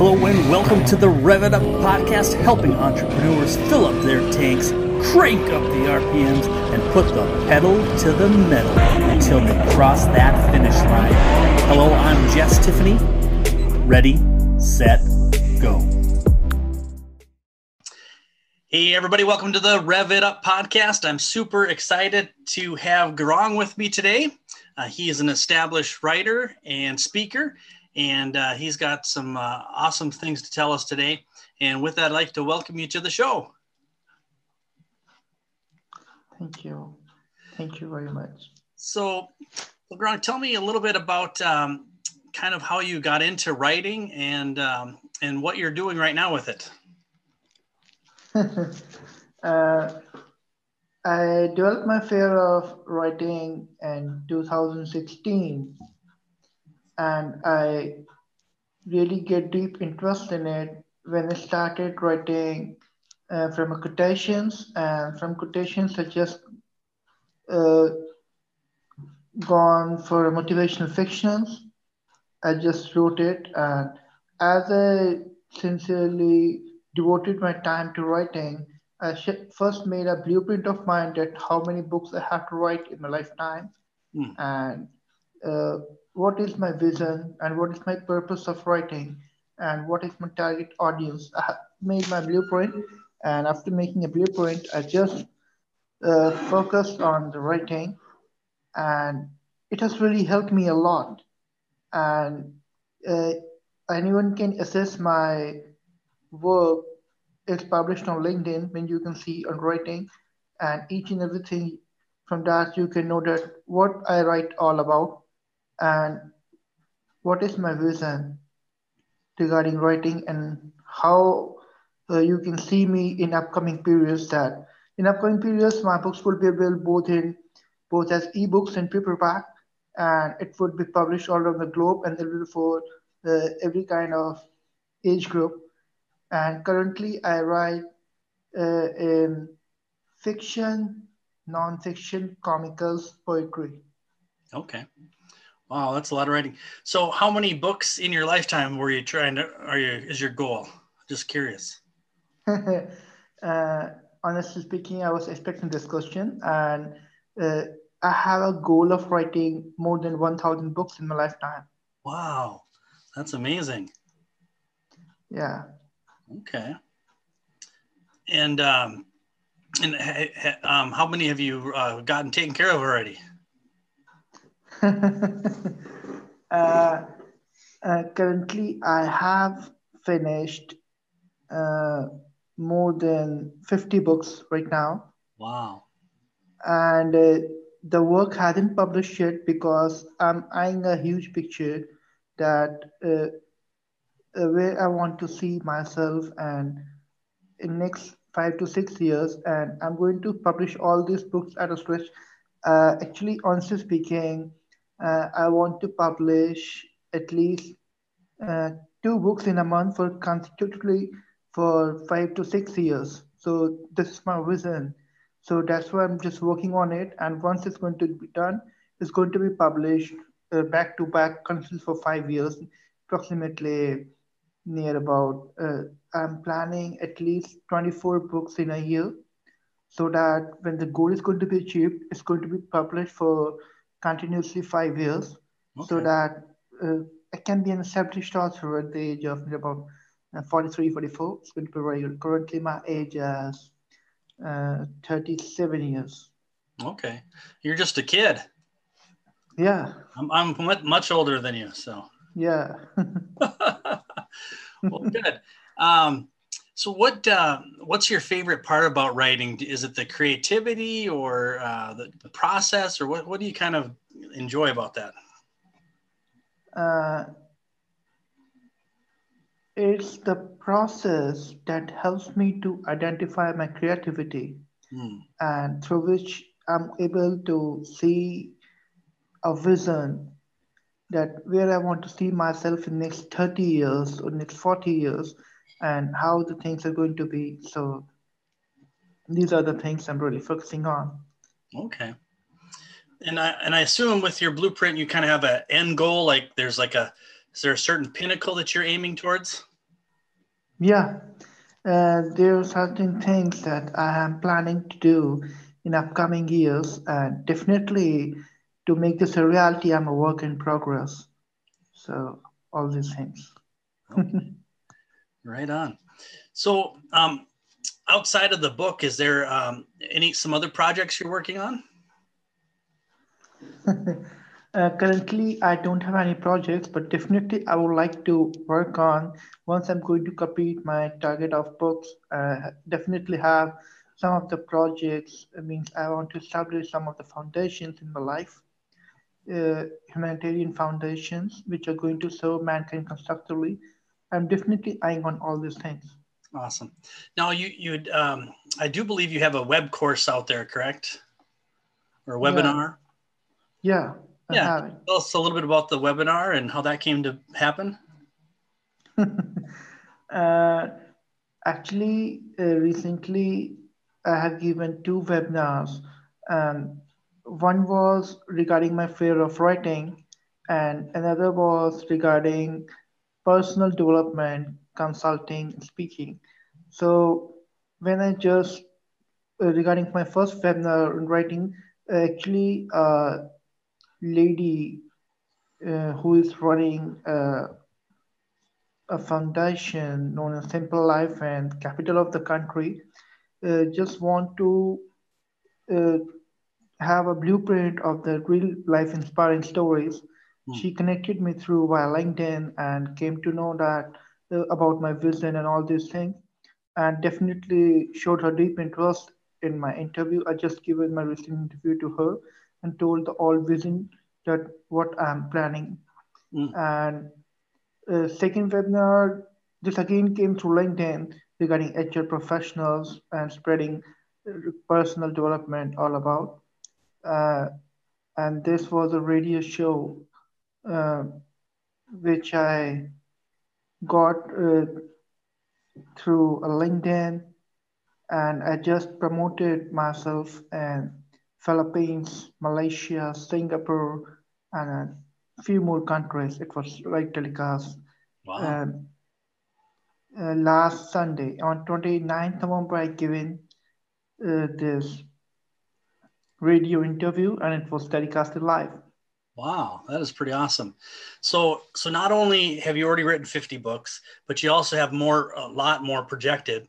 Hello and welcome to the Rev It Up podcast, helping entrepreneurs fill up their tanks, crank up the RPMs, and put the pedal to the metal until they cross that finish line. Hello, I'm Jess Tiffany. Ready, set, go. Hey, everybody, welcome to the Rev It Up podcast. I'm super excited to have Gaurang with me today. Uh, he is an established writer and speaker and uh, he's got some uh, awesome things to tell us today. And with that, I'd like to welcome you to the show. Thank you. Thank you very much. So, Grant, tell me a little bit about um, kind of how you got into writing and um, and what you're doing right now with it. uh, I developed my fear of writing in 2016 and I really get deep interest in it when I started writing uh, from quotations and from quotations I just uh, gone for motivational fictions. I just wrote it and as I sincerely devoted my time to writing, I first made a blueprint of mine that how many books I have to write in my lifetime. Mm. And uh, what is my vision and what is my purpose of writing and what is my target audience. I have made my blueprint, and after making a blueprint, I just uh, focused on the writing, and it has really helped me a lot. And uh, anyone can assess my work. It's published on LinkedIn when you can see on writing, and each and everything from that you can know that what I write all about and what is my vision regarding writing and how uh, you can see me in upcoming periods that in upcoming periods my books will be available both in both as ebooks and paperback and it would be published all around the globe and available for uh, every kind of age group. And currently i write uh, in fiction non-fiction comicals poetry. Okay Wow, that's a lot of writing. So, how many books in your lifetime were you trying to? Are you is your goal? Just curious. uh, honestly speaking, I was expecting this question, and uh, I have a goal of writing more than one thousand books in my lifetime. Wow, that's amazing. Yeah. Okay. And um, and um, how many have you uh, gotten taken care of already? uh, uh, currently, I have finished uh, more than 50 books right now. Wow. And uh, the work hasn't published yet because I'm eyeing a huge picture that uh, uh, where I want to see myself and in next five to six years. And I'm going to publish all these books at a stretch. actually, honestly speaking, uh, I want to publish at least uh, two books in a month for consecutively for five to six years. So this is my vision. So that's why I'm just working on it. And once it's going to be done, it's going to be published uh, back to back continuously for five years, approximately near about. Uh, I'm planning at least 24 books in a year, so that when the goal is going to be achieved, it's going to be published for continuously five years okay. so that uh, I can be an established author at the age of about uh, 43, 44. It's going to be very good. Currently, my age is uh, 37 years. Okay. You're just a kid. Yeah. I'm, I'm much older than you, so. Yeah. well, good. Um, so what uh, what's your favorite part about writing? Is it the creativity or uh, the, the, process, or what, what do you kind of enjoy about that? Uh, it's the process that helps me to identify my creativity, hmm. and through which I'm able to see a vision that where I want to see myself in next 30 years or next 40 years and how the things are going to be. So these are the things I'm really focusing on. Okay. And I and I assume with your blueprint you kind of have an end goal, like there's like a is there a certain pinnacle that you're aiming towards? Yeah, uh, there are certain things that I am planning to do in upcoming years, and definitely to make this a reality, I'm a work in progress. So all these things. right on. So, um, outside of the book, is there um, any some other projects you're working on? uh, currently, I don't have any projects, but definitely I would like to work on once I'm going to complete my target of books. Uh, definitely have some of the projects. It means I want to establish some of the foundations in my life, uh, humanitarian foundations, which are going to serve mankind constructively. I'm definitely eyeing on all these things. Awesome. Now you you um, I do believe you have a web course out there, correct? Or a webinar? Yeah. Yeah. yeah. Tell us a little bit about the webinar and how that came to happen. uh, actually, uh, recently I have given two webinars. Um, one was regarding my fear of writing, and another was regarding personal development, consulting, speaking. So when I just uh, regarding my first webinar in writing, actually a lady uh, who is running uh, a foundation known as Simple Life and capital of the country uh, just want to uh, have a blueprint of the real life inspiring stories. Mm. She connected me through via LinkedIn and came to know that uh, about my vision and all these things, and definitely showed her deep interest in my interview. I just given my recent interview to her and told the all vision that what I'm planning. Mm. And uh, second webinar, this again came through LinkedIn regarding HR professionals and spreading personal development all about. Uh, and this was a radio show uh, which I got uh, through a LinkedIn and I just promoted myself in Philippines, Malaysia, Singapore, and a few more countries. It was like telecast. Wow. And uh, last Sunday on 29th November, I given uh, this radio interview and it was telecasted live. Wow, that is pretty awesome. So, so not only have you already written 50 books, but you also have more, a lot more projected.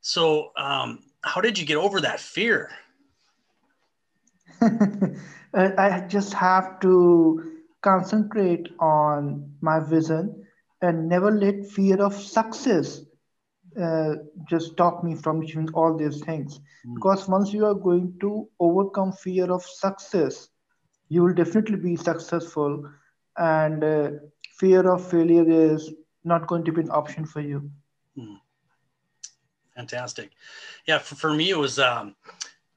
So, um, how did you get over that fear? I just have to concentrate on my vision and never let fear of success uh, just stop me from doing all these things. Mm. Because once you are going to overcome fear of success, you will definitely be successful, and uh, fear of failure is not going to be an option for you. Mm. Fantastic. Yeah, for, for me, it was um,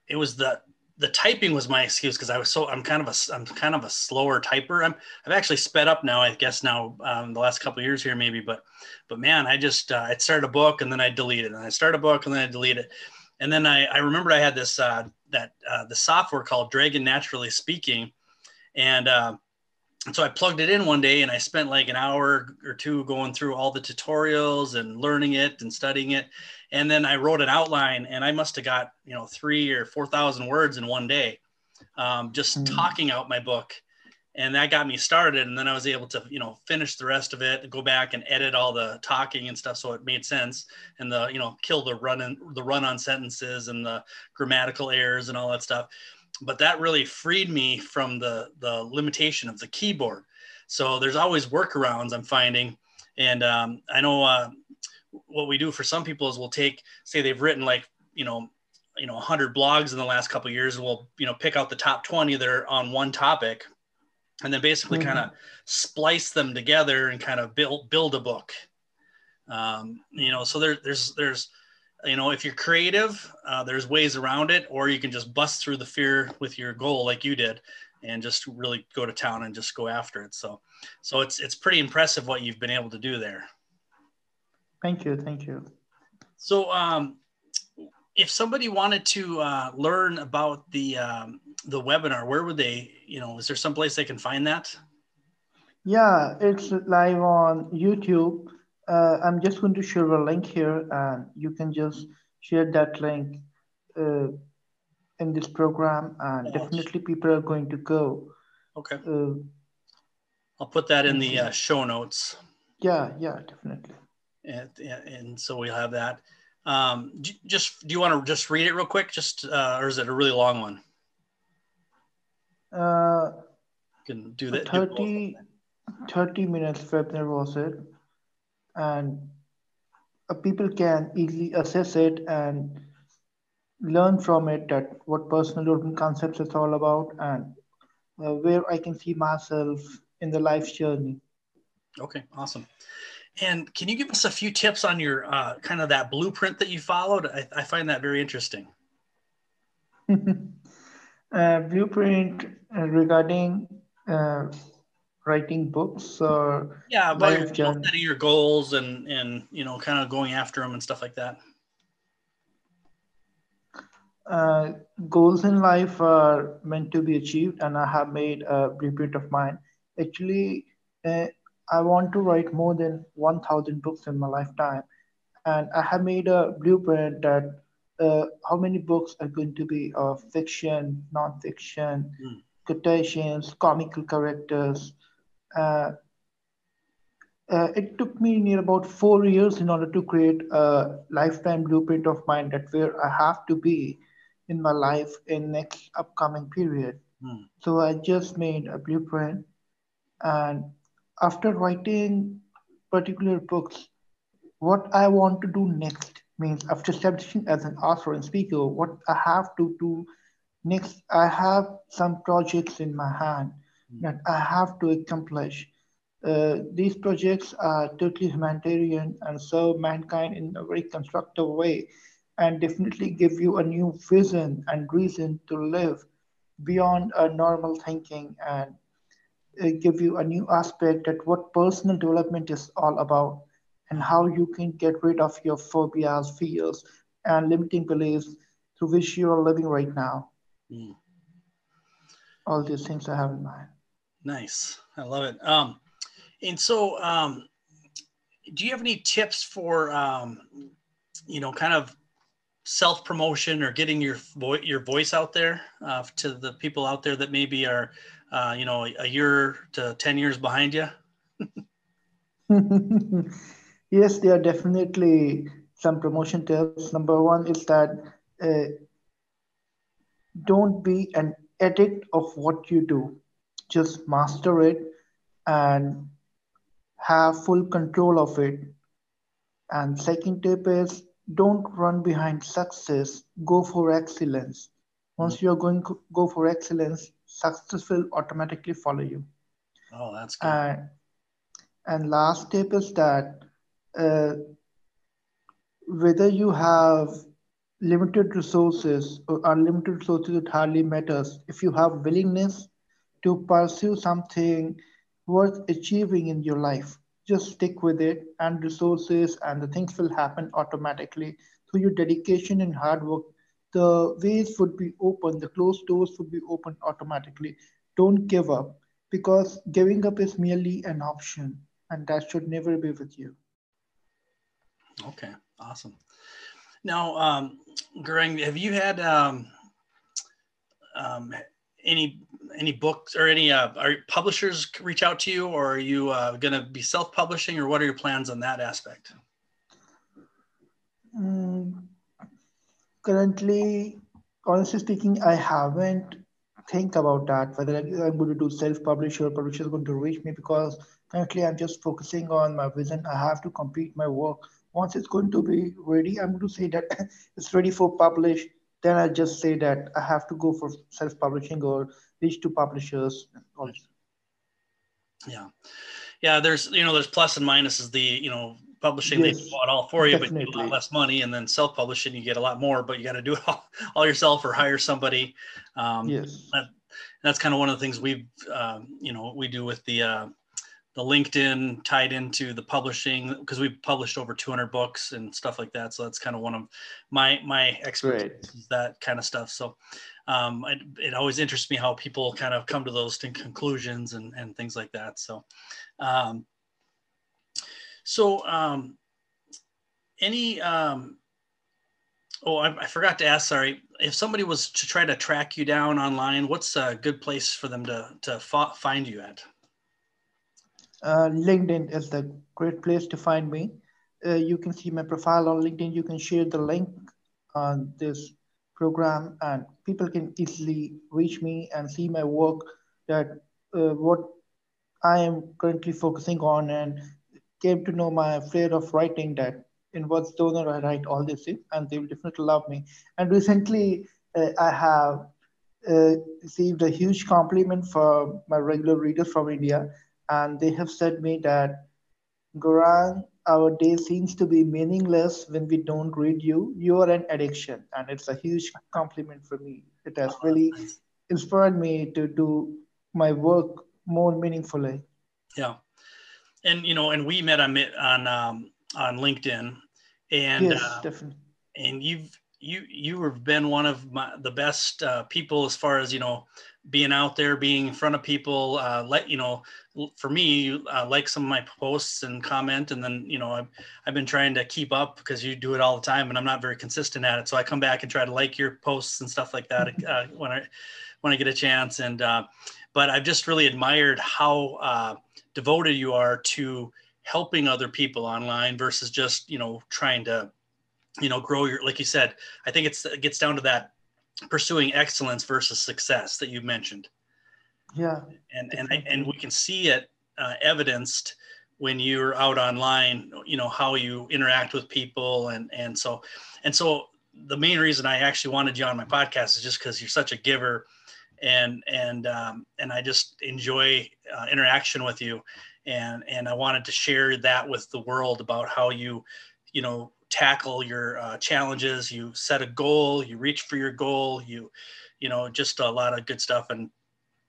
it was the the typing was my excuse because I was so I'm kind of a I'm kind of a slower typer. I'm I've actually sped up now. I guess now um, the last couple years here maybe, but but man, I just uh, I started a book and then I delete it, and I start a book and then I delete it, and then I I remembered I had this uh, that uh, the software called Dragon Naturally Speaking, and uh, so I plugged it in one day and I spent like an hour or two going through all the tutorials and learning it and studying it. And then I wrote an outline and I must have got, you know, three or 4,000 words in one day, um, just mm. talking out my book. And that got me started. And then I was able to, you know, finish the rest of it, go back and edit all the talking and stuff. So it made sense and the, you know, kill the run and the run on sentences and the grammatical errors and all that stuff but that really freed me from the the limitation of the keyboard. So there's always workarounds I'm finding, and um, I know uh, what we do for some people is we'll take say they've written like you know you know 100 blogs in the last couple years and we'll you know pick out the top 20 that are on one topic and then basically mm-hmm. kind of splice them together and kind of build build a book um, you know so there, there's there's you know if you're creative uh, there's ways around it or you can just bust through the fear with your goal like you did and just really go to town and just go after it. So so it's it's pretty impressive what you've been able to do there. Thank you thank you. So um if somebody wanted to uh, learn about the um, the webinar where would they you know is there some place they can find that? Yeah it's live on youtube Uh, I'm just going to share a link here, and you can just share that link uh, in this program, and definitely people are going to go. Okay. Uh, I'll put that in the uh, show notes. Yeah, yeah, definitely. And, and so we'll have that. Um, just do you want to just read it real quick? Just uh, or is it a really long one? Uh, can do that. 30, 30 minutes webinar was it, and uh, people can easily assess it and learn from it that what personal development concepts it's all about and uh, where I can see myself in the life journey. Okay, awesome. And can you give us a few tips on your uh, kind of that blueprint that you followed? I, I find that very interesting. uh, blueprint regarding uh, writing books or yeah, about your, setting your goals and and you know kind of going after them and stuff like that. Uh, goals in life are meant to be achieved, and I have made a blueprint of mine. Actually, uh, I want to write more than 1,000 books in my lifetime, and I have made a blueprint that uh, how many books are going to be of fiction, non-fiction, mm. quotations, comical characters. Uh, uh, it took me near about four years in order to create a lifetime blueprint of mine that where I have to be in my life in next upcoming period. Mm. So I just made a blueprint, and after writing particular books, what I want to do next means after establishing as an author and speaker, what I have to do next, I have some projects in my hand. That I have to accomplish. Uh, these projects are totally humanitarian and serve mankind in a very constructive way and definitely give you a new vision and reason to live beyond a normal thinking and uh, give you a new aspect at what personal development is all about and how you can get rid of your phobias, fears, and limiting beliefs through which you are living right now. Mm. All these things I have in mind. Nice. I love it. Um, and so, um, do you have any tips for, um, you know, kind of self promotion or getting your vo- your voice out there uh, to the people out there that maybe are uh, you know a year to 10 years behind you yes there are definitely some promotion tips number one is that uh, don't be an addict of what you do just master it and have full control of it. And second tip is don't run behind success. Go for excellence. Once you're going to go for excellence success will automatically follow you. Oh that's good. Uh, and last tip is that uh, whether you have limited resources or unlimited resources it hardly matters if you have willingness to pursue something worth achieving in your life. Just stick with it and resources and the things will happen automatically. Through your dedication and hard work the ways would be open the closed doors would be open automatically. Don't give up because giving up is merely an option and that should never be with you. Okay awesome. Now um Gaurang, have you had um, um any any books or any uh, are publishers reach out to you or are you uh, going to be self-publishing or what are your plans on that aspect? Mm, currently honestly speaking i haven't think about that whether i'm going to do self-publish or publisher is going to reach me because currently i'm just focusing on my vision. I have to complete my work. Once it's going to be ready i'm going to say that it's ready for publish then I just say that I have to go for self-publishing or reach to publishers. Yeah, yeah. There's you know there's plus and minuses. The you know publishing yes, they bought all for you, definitely. but you get less money, and then self-publishing you get a lot more, but you got to do it all, all yourself or hire somebody. Um, yes, that, that's kind of one of the things we've um, you know we do with the uh, the LinkedIn tied into the publishing because we've published over 200 books and stuff like that. So that's kind of one of my my expertise, that kind of stuff. So um, it, it, always interests me how people kind of come to those conclusions and, and things like that. So, um, So, um, any, um, oh, I, I, forgot to ask, sorry, if somebody was to try to track you down online, what's a good place for them to, to find you at? Uh, LinkedIn is the great place to find me. Uh, you can see my profile on LinkedIn. You can share the link on this program, and people can easily reach me and see my work. That uh, what I am currently focusing on, and came to know my flair of writing. That in what donor I write all this and they will definitely love me. And recently, uh, I have uh, received a huge compliment from my regular readers from India, and they have said me that Gaurang, our day seems to be meaningless when we don't read you. You are an addiction, and it's a huge compliment for me. It has really inspired me to do my work more meaningfully. Yeah, and you know, and we met on on um, on LinkedIn, and yes, uh, definitely. And you've you you have been one of my, the best uh, people as far as you know being out there, being in front of people. Uh, let you know, for me, uh, like some of my posts and comment, and then you know I've I've been trying to keep up because you do it all the time, and I'm not very consistent at it. So I come back and try to like your posts and stuff like that uh, when I when I get a chance. And uh, but I've just really admired how uh, devoted you are to helping other people online versus just you know trying to you know grow your like you said i think it's it gets down to that pursuing excellence versus success that you mentioned. Yeah. And and and we can see it uh, evidenced when you're out online you know how you interact with people and and so and so the main reason i actually wanted you on my podcast is just because you're such a giver and and um, and i just enjoy uh, interaction with you. And and I wanted to share that with the world about how you, you know, tackle your uh, challenges. You set a goal, you reach for your goal, you, you know, just a lot of good stuff. And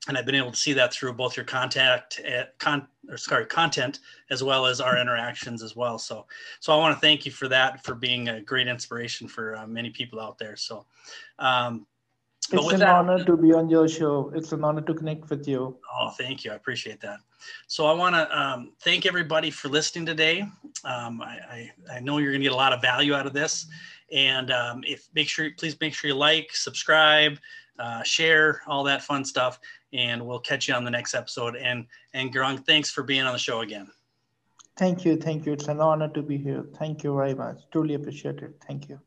and I've been able to see that through both your contact, uh, con, or sorry, content as well as our interactions as well. So, so I want to thank you for that, for being a great inspiration for uh, many people out there. So, um, it's an that, honor to be on your show. It's an honor to connect with you. Oh, thank you. I appreciate that. So I want to um, thank everybody for listening today. Um, I, I, I, know you're going to get a lot of value out of this. And um, if make sure, please make sure you like, subscribe, uh, share, all that fun stuff. And we'll catch you on the next episode. And and Gaurang, thanks for being on the show again. Thank you. Thank you. It's an honor to be here. Thank you very much. Truly appreciate it. Thank you.